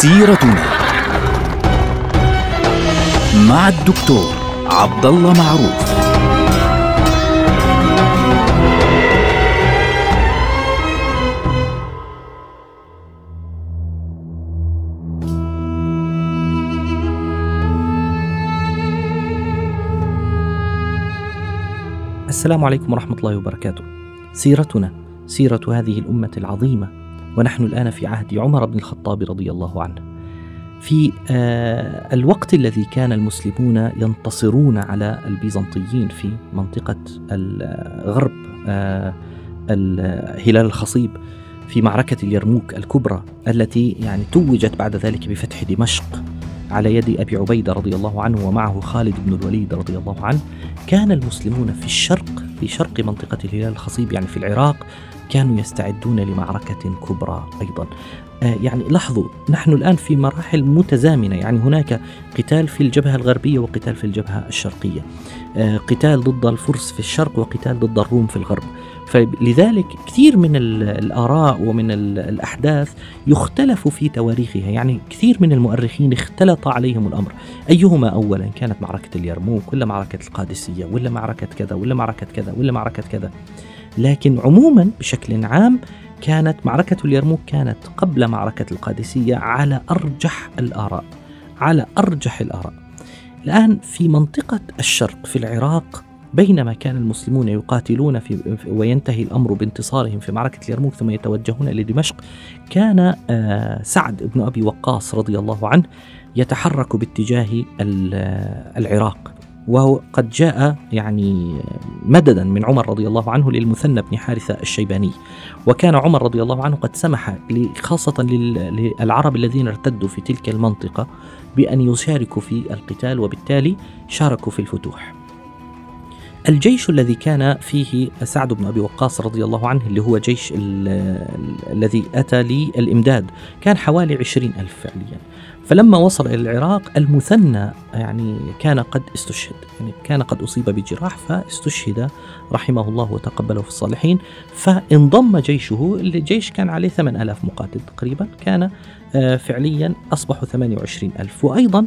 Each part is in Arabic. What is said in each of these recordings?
سيرتنا مع الدكتور عبد الله معروف السلام عليكم ورحمة الله وبركاته. سيرتنا سيرة هذه الأمة العظيمة ونحن الآن في عهد عمر بن الخطاب رضي الله عنه. في آه الوقت الذي كان المسلمون ينتصرون على البيزنطيين في منطقة الغرب آه هلال الخصيب في معركة اليرموك الكبرى التي يعني توجت بعد ذلك بفتح دمشق على يد أبي عبيدة رضي الله عنه ومعه خالد بن الوليد رضي الله عنه كان المسلمون في الشرق في شرق منطقة الهلال الخصيب يعني في العراق كانوا يستعدون لمعركة كبرى أيضا. آه يعني لاحظوا نحن الآن في مراحل متزامنة. يعني هناك قتال في الجبهة الغربية وقتال في الجبهة الشرقية. آه قتال ضد الفرس في الشرق وقتال ضد الروم في الغرب. فلذلك كثير من الآراء ومن الأحداث يختلف في تواريخها. يعني كثير من المؤرخين اختلط عليهم الأمر. أيهما أولا؟ كانت معركة اليرموك ولا معركة القادسية ولا معركة كذا ولا معركة كذا ولا معركة كذا. لكن عموما بشكل عام كانت معركة اليرموك كانت قبل معركة القادسية على أرجح الآراء على أرجح الآراء. الآن في منطقة الشرق في العراق بينما كان المسلمون يقاتلون في وينتهي الأمر بانتصارهم في معركة اليرموك ثم يتوجهون لدمشق كان سعد بن أبي وقاص رضي الله عنه يتحرك باتجاه العراق. وهو قد جاء يعني مددا من عمر رضي الله عنه للمثنى بن حارثة الشيباني. وكان عمر رضي الله عنه قد سمح خاصة للعرب الذين ارتدوا في تلك المنطقة بأن يشاركوا في القتال وبالتالي شاركوا في الفتوح. الجيش الذي كان فيه سعد بن أبي وقاص رضي الله عنه اللي هو جيش الذي أتى للإمداد كان حوالي عشرين ألف فعليا. فلما وصل إلى العراق المثنى يعني كان قد استشهد. يعني كان قد أصيب بجراح فاستشهد رحمه الله وتقبله في الصالحين. فانضم جيشه الجيش كان عليه ثمان ألاف مقاتل تقريبا. كان فعليا أصبحوا 28 ألف. وأيضا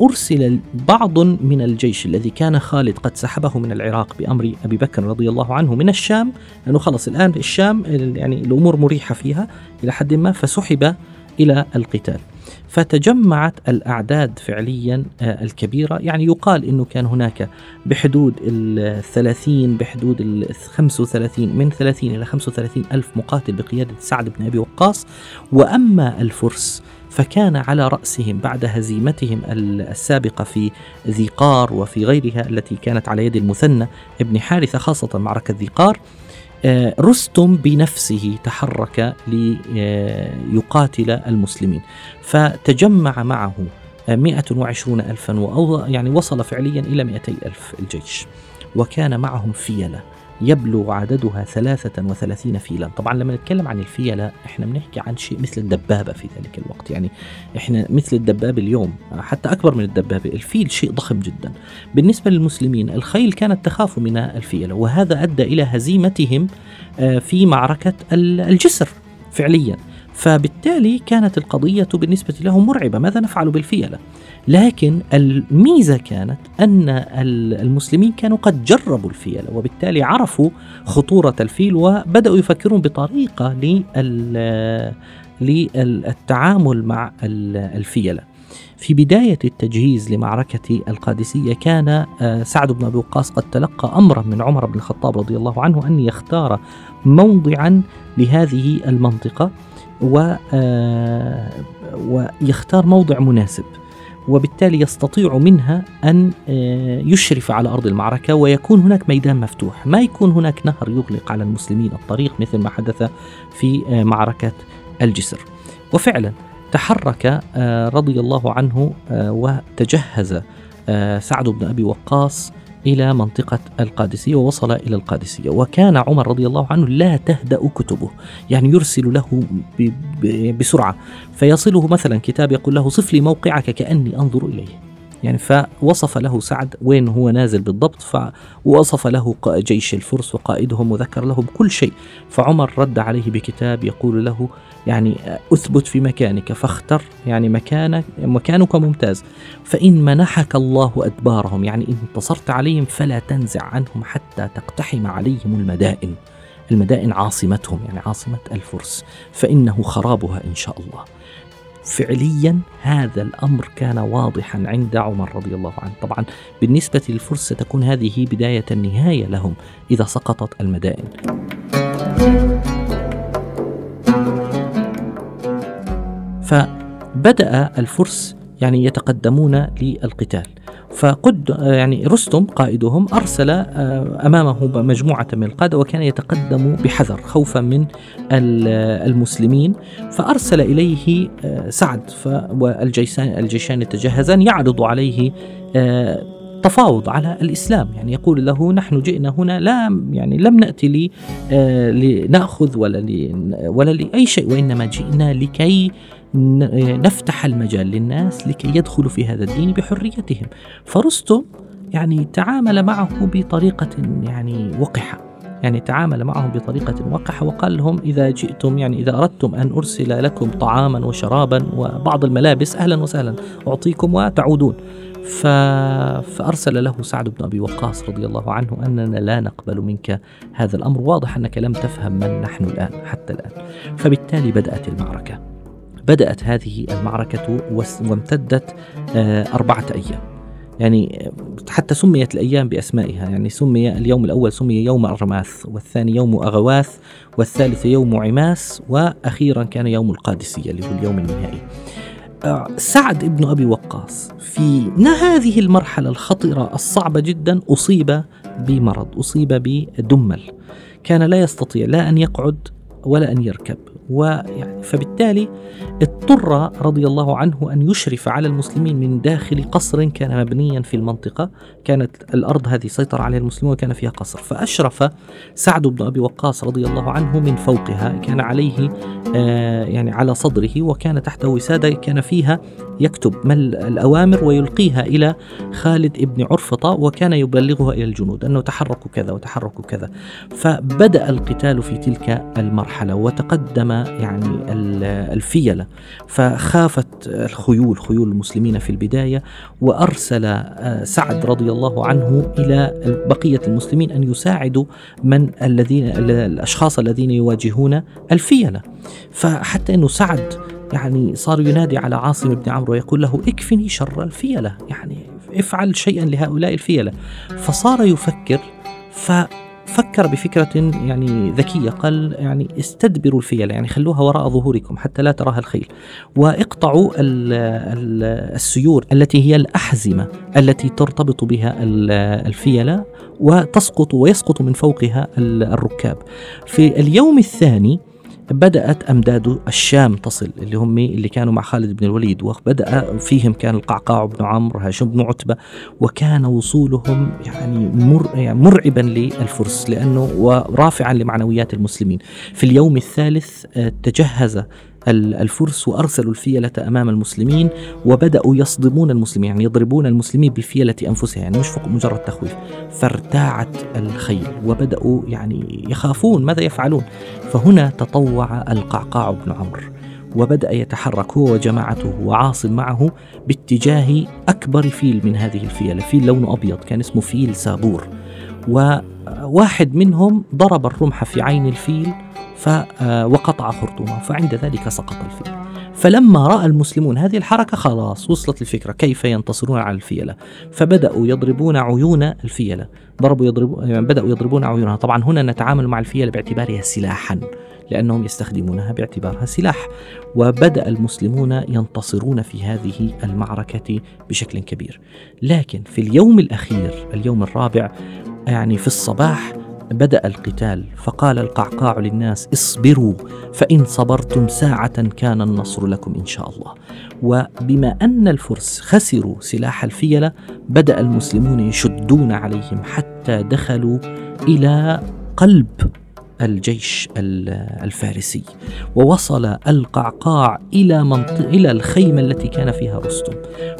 أرسل بعض من الجيش الذي كان خالد قد سحبه من العراق بأمر أبي بكر رضي الله عنه من الشام. لأنه خلص الآن الشام يعني الأمور مريحة فيها إلى حد ما فسحب إلى القتال. فتجمعت الأعداد فعليا الكبيرة. يعني يقال أنه كان هناك بحدود الثلاثين بحدود الخمس وثلاثين من ثلاثين إلى خمس وثلاثين ألف مقاتل بقيادة سعد بن أبي وقاص. وأما الفرس فكان على رأسهم بعد هزيمتهم السابقة في ذي قار وفي غيرها التي كانت على يد المثنى ابن حارثة خاصة معركة ذي قار رستم بنفسه تحرك ليقاتل المسلمين. فتجمع معه 120 ألفا يعني وصل فعليا إلى 200 ألف الجيش وكان معهم فيلة. يبلغ عددها 33 فيلا. طبعا لما نتكلم عن الفيلة إحنا بنحكي عن شيء مثل الدبابة في ذلك الوقت. يعني إحنا مثل الدبابة اليوم حتى أكبر من الدبابة الفيل شيء ضخم جدا. بالنسبة للمسلمين الخيل كانت تخاف من الفيلة وهذا أدى إلى هزيمتهم في معركة الجسر فعليا. فبالتالي كانت القضية بالنسبة لهم مرعبة ماذا نفعل بالفيلة؟ لكن الميزة كانت أن المسلمين كانوا قد جربوا الفيلة وبالتالي عرفوا خطورة الفيل وبدأوا يفكرون بطريقة للتعامل مع الفيلة. في بداية التجهيز لمعركة القادسية كان سعد بن أبي وقاص قد تلقى أمرا من عمر بن الخطاب رضي الله عنه أن يختار موضعا لهذه المنطقة. ويختار موضع مناسب وبالتالي يستطيع منها أن يشرف على أرض المعركة ويكون هناك ميدان مفتوح. ما يكون هناك نهر يغلق على المسلمين الطريق مثل ما حدث في معركة الجسر. وفعلا تحرك رضي الله عنه وتجهز سعد بن أبي وقاص إلى منطقة القادسية ووصل إلى القادسية. وكان عمر رضي الله عنه لا تهدأ كتبه. يعني يرسل له بسرعة. فيصله مثلا كتاب يقول له صف لي موقعك كأني أنظر إليه. يعني فوصف له سعد وين هو نازل بالضبط فوصف له جيش الفرس وقائدهم وذكر لهم كل شيء. فعمر رد عليه بكتاب يقول له يعني اثبت في مكانك فاختر يعني مكانك مكانك ممتاز. فإن منحك الله أدبارهم يعني إن انتصرت عليهم فلا تنزع عنهم حتى تقتحم عليهم المدائن. المدائن عاصمتهم يعني عاصمة الفرس. فإنه خرابها إن شاء الله. فعليا هذا الأمر كان واضحا عند عمر رضي الله عنه، طبعا بالنسبة للفرس ستكون هذه بداية النهاية لهم إذا سقطت المدائن. فبدأ الفرس يعني يتقدمون للقتال. فقد يعني رستم قائدهم أرسل آه، أمامه مجموعة من القادة وكان يتقدم بحذر خوفا من المسلمين. فأرسل إليه آه، سعد والجيشان الجيشان يتجهزان يعرض عليه آه، تفاوض على الإسلام. يعني يقول له نحن جئنا هنا لا يعني لم نأتي لي لنأخذ ولا لي ولا لأي شيء وإنما جئنا لكي نفتح المجال للناس لكي يدخلوا في هذا الدين بحريتهم. فرستم يعني تعامل معه بطريقة يعني وقحة. يعني تعامل معهم بطريقة وقحة وقال لهم إذا جئتم يعني إذا أردتم أن أرسل لكم طعاما وشرابا وبعض الملابس أهلا وسهلا أعطيكم وتعودون. ف... فأرسل له سعد بن أبي وقاص رضي الله عنه أننا لا نقبل منك هذا الأمر. واضح أنك لم تفهم من نحن الآن حتى الآن. فبالتالي بدأت المعركة. بدأت هذه المعركة وامتدت آه، أربعة أيام. يعني حتى سميت الأيام بأسمائها. يعني سمي اليوم الأول سمي يوم الرماث والثاني يوم أغواث والثالث يوم عماس وأخيرا كان يوم القادسية اللي هو اليوم النهائي. آه، سعد بن أبي وقاص في هذه المرحلة الخطرة الصعبة جدا أصيب بمرض أصيب بدمل. كان لا يستطيع لا أن يقعد ولا أن يركب. ويعني فبالتالي اضطر رضي الله عنه أن يشرف على المسلمين من داخل قصر كان مبنيا في المنطقة كانت الأرض هذه سيطر عليها المسلمون وكان فيها قصر. فأشرف سعد بن أبي وقاص رضي الله عنه من فوقها كان عليه آه يعني على صدره وكان تحته وسادة كان فيها يكتب ما الأوامر ويلقيها إلى خالد بن عرفطة وكان يبلغها إلى الجنود أنه تحركوا كذا وتحركوا كذا. فبدأ القتال في تلك المرحلة وتقدم يعني الفيلة. فخافت الخيول خيول المسلمين في البداية وأرسل آه، سعد رضي الله عنه إلى بقية المسلمين أن يساعدوا من الذين الأشخاص الذين يواجهون الفيلة. فحتى أنه سعد يعني صار ينادي على عاصم بن عمرو ويقول له اكفني شر الفيلة يعني افعل شيئا لهؤلاء الفيلة. فصار يفكر ف فكر بفكرة يعني ذكية قال يعني استدبروا الفيلة يعني خلوها وراء ظهوركم حتى لا تراها الخيل. واقطعوا السيور التي هي الأحزمة التي ترتبط بها الفيلة وتسقط ويسقط من فوقها الركاب. في اليوم الثاني بدأت أمداد الشام تصل اللي هم اللي كانوا مع خالد بن الوليد وبدأ فيهم كان القعقاع بن عمرو هاشم بن عتبة وكان وصولهم يعني, مر يعني مرعبا للفرس لأنه ورافعا لمعنويات المسلمين. في اليوم الثالث آه، تجهز الفرس وارسلوا الفيلة أمام المسلمين وبدأوا يصدمون المسلمين يعني يضربون المسلمين بالفيله انفسها يعني مش فقط مجرد تخويف فارتاعت الخيل وبدأوا يعني يخافون ماذا يفعلون. فهنا تطوع القعقاع بن عمرو وبدأ يتحرك هو وجماعته وعاصم معه باتجاه أكبر فيل من هذه الفيلة فيل لونه أبيض كان اسمه فيل سابور. وواحد منهم ضرب الرمح في عين الفيل وقطع خرطومه فعند ذلك سقط الفيل. فلما رأى المسلمون هذه الحركة خلاص وصلت الفكرة كيف ينتصرون على الفيلة؟ فبدأوا يضربون عيون الفيلة. ضربوا يضربوا يعني بدأوا يضربون عيونها. طبعا هنا نتعامل مع الفيلة باعتبارها سلاحا لأنهم يستخدمونها باعتبارها سلاح. وبدأ المسلمون ينتصرون في هذه المعركة بشكل كبير. لكن في اليوم الأخير اليوم الرابع يعني في الصباح بدأ القتال فقال القعقاع للناس اصبروا فإن صبرتم ساعة كان النصر لكم إن شاء الله. وبما أن الفرس خسروا سلاح الفيلة بدأ المسلمون يشدون عليهم حتى دخلوا إلى قلب الجيش الفارسي ووصل القعقاع إلى منطقة إلى الخيمة التي كان فيها رستم.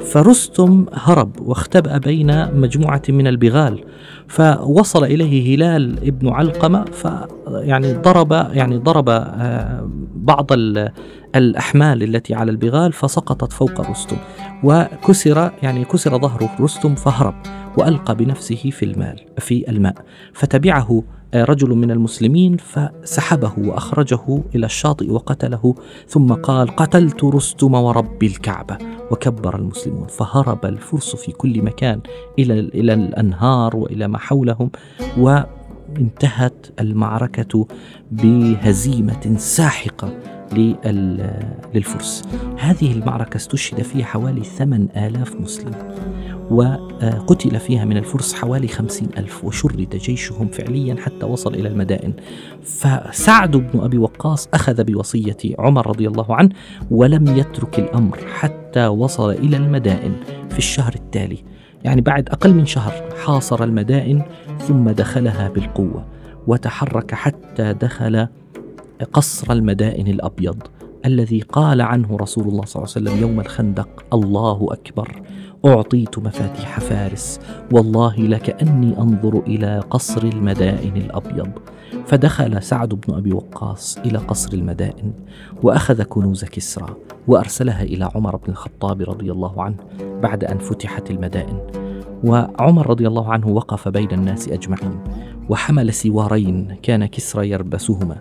فرستم هرب واختبأ بين مجموعة من البغال فوصل إليه هلال ابن علقمة فيعني ضرب يعني ضرب آه، بعض الأحمال التي على البغال فسقطت فوق رستم وكسر يعني كسر ظهر رستم فهرب وألقى بنفسه في المال في الماء فتبعه رجل من المسلمين فسحبه وأخرجه إلى الشاطئ وقتله ثم قال قتلت رستم ورب الكعبة. وكبر المسلمون فهرب الفرس في كل مكان إلى إلى الأنهار وإلى ما حولهم وانتهت المعركة بهزيمة ساحقة. للفرس. هذه المعركة استشهد فيها حوالي ثمان آلاف مسلم وقتل فيها من الفرس حوالي خمسين ألف وشرد جيشهم فعليا حتى وصل إلى المدائن. فسعد بن أبي وقاص أخذ بوصية عمر رضي الله عنه ولم يترك الأمر حتى وصل إلى المدائن في الشهر التالي. يعني بعد أقل من شهر حاصر المدائن ثم دخلها بالقوة وتحرك حتى دخل قصر المدائن الأبيض الذي قال عنه رسول الله صلى الله عليه وسلم يوم الخندق الله أكبر أعطيت مفاتيح فارس والله لكاني أنظر إلى قصر المدائن الأبيض. فدخل سعد بن أبي وقاص إلى قصر المدائن وأخذ كنوز كسرى وأرسلها إلى عمر بن الخطاب رضي الله عنه بعد أن فتحت المدائن. وعمر رضي الله عنه وقف بين الناس أجمعين وحمل سوارين كان كسرى يربسهما.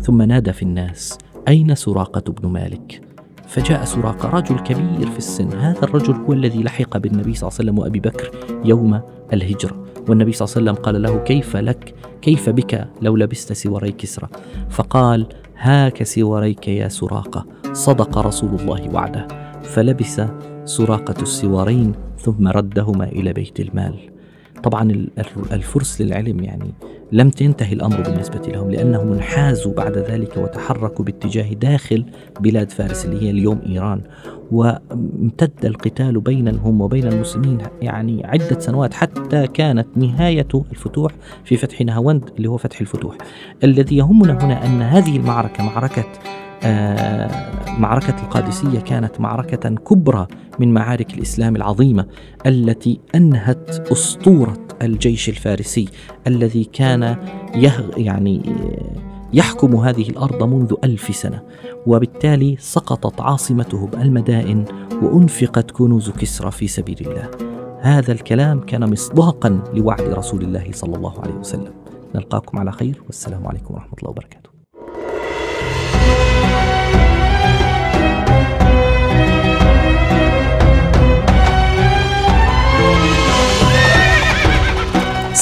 ثم نادى في الناس أين سراقة بن مالك؟ فجاء سراقة رجل كبير في السن هذا الرجل هو الذي لحق بالنبي صلى الله عليه وسلم وأبي بكر يوم الهجرة. والنبي صلى الله عليه وسلم قال له كيف لك؟ كيف بك؟ لو لبست سواري كسرى. فقال هاك سواريك يا سراقة. صدق رسول الله وعده. فلبس سراقة السوارين ثم ردهما إلى بيت المال. طبعا الفرس للعلم يعني لم تنتهي الأمر بالنسبة لهم لأنهم انحازوا بعد ذلك وتحركوا باتجاه داخل بلاد فارس اللي هي اليوم إيران وامتد القتال بينهم وبين المسلمين يعني عدة سنوات حتى كانت نهاية الفتوح في فتح نهاوند اللي هو فتح الفتوح. الذي يهمنا هنا أن هذه المعركة معركة آه، معركة القادسية كانت معركة كبرى من معارك الإسلام العظيمة التي أنهت أسطورة الجيش الفارسي الذي كان يعني يحكم هذه الأرض منذ ألف سنة وبالتالي سقطت عاصمته المدائن وأنفقت كنوز كسرى في سبيل الله. هذا الكلام كان مصداقا لوعد رسول الله صلى الله عليه وسلم. نلقاكم على خير والسلام عليكم ورحمة الله وبركاته.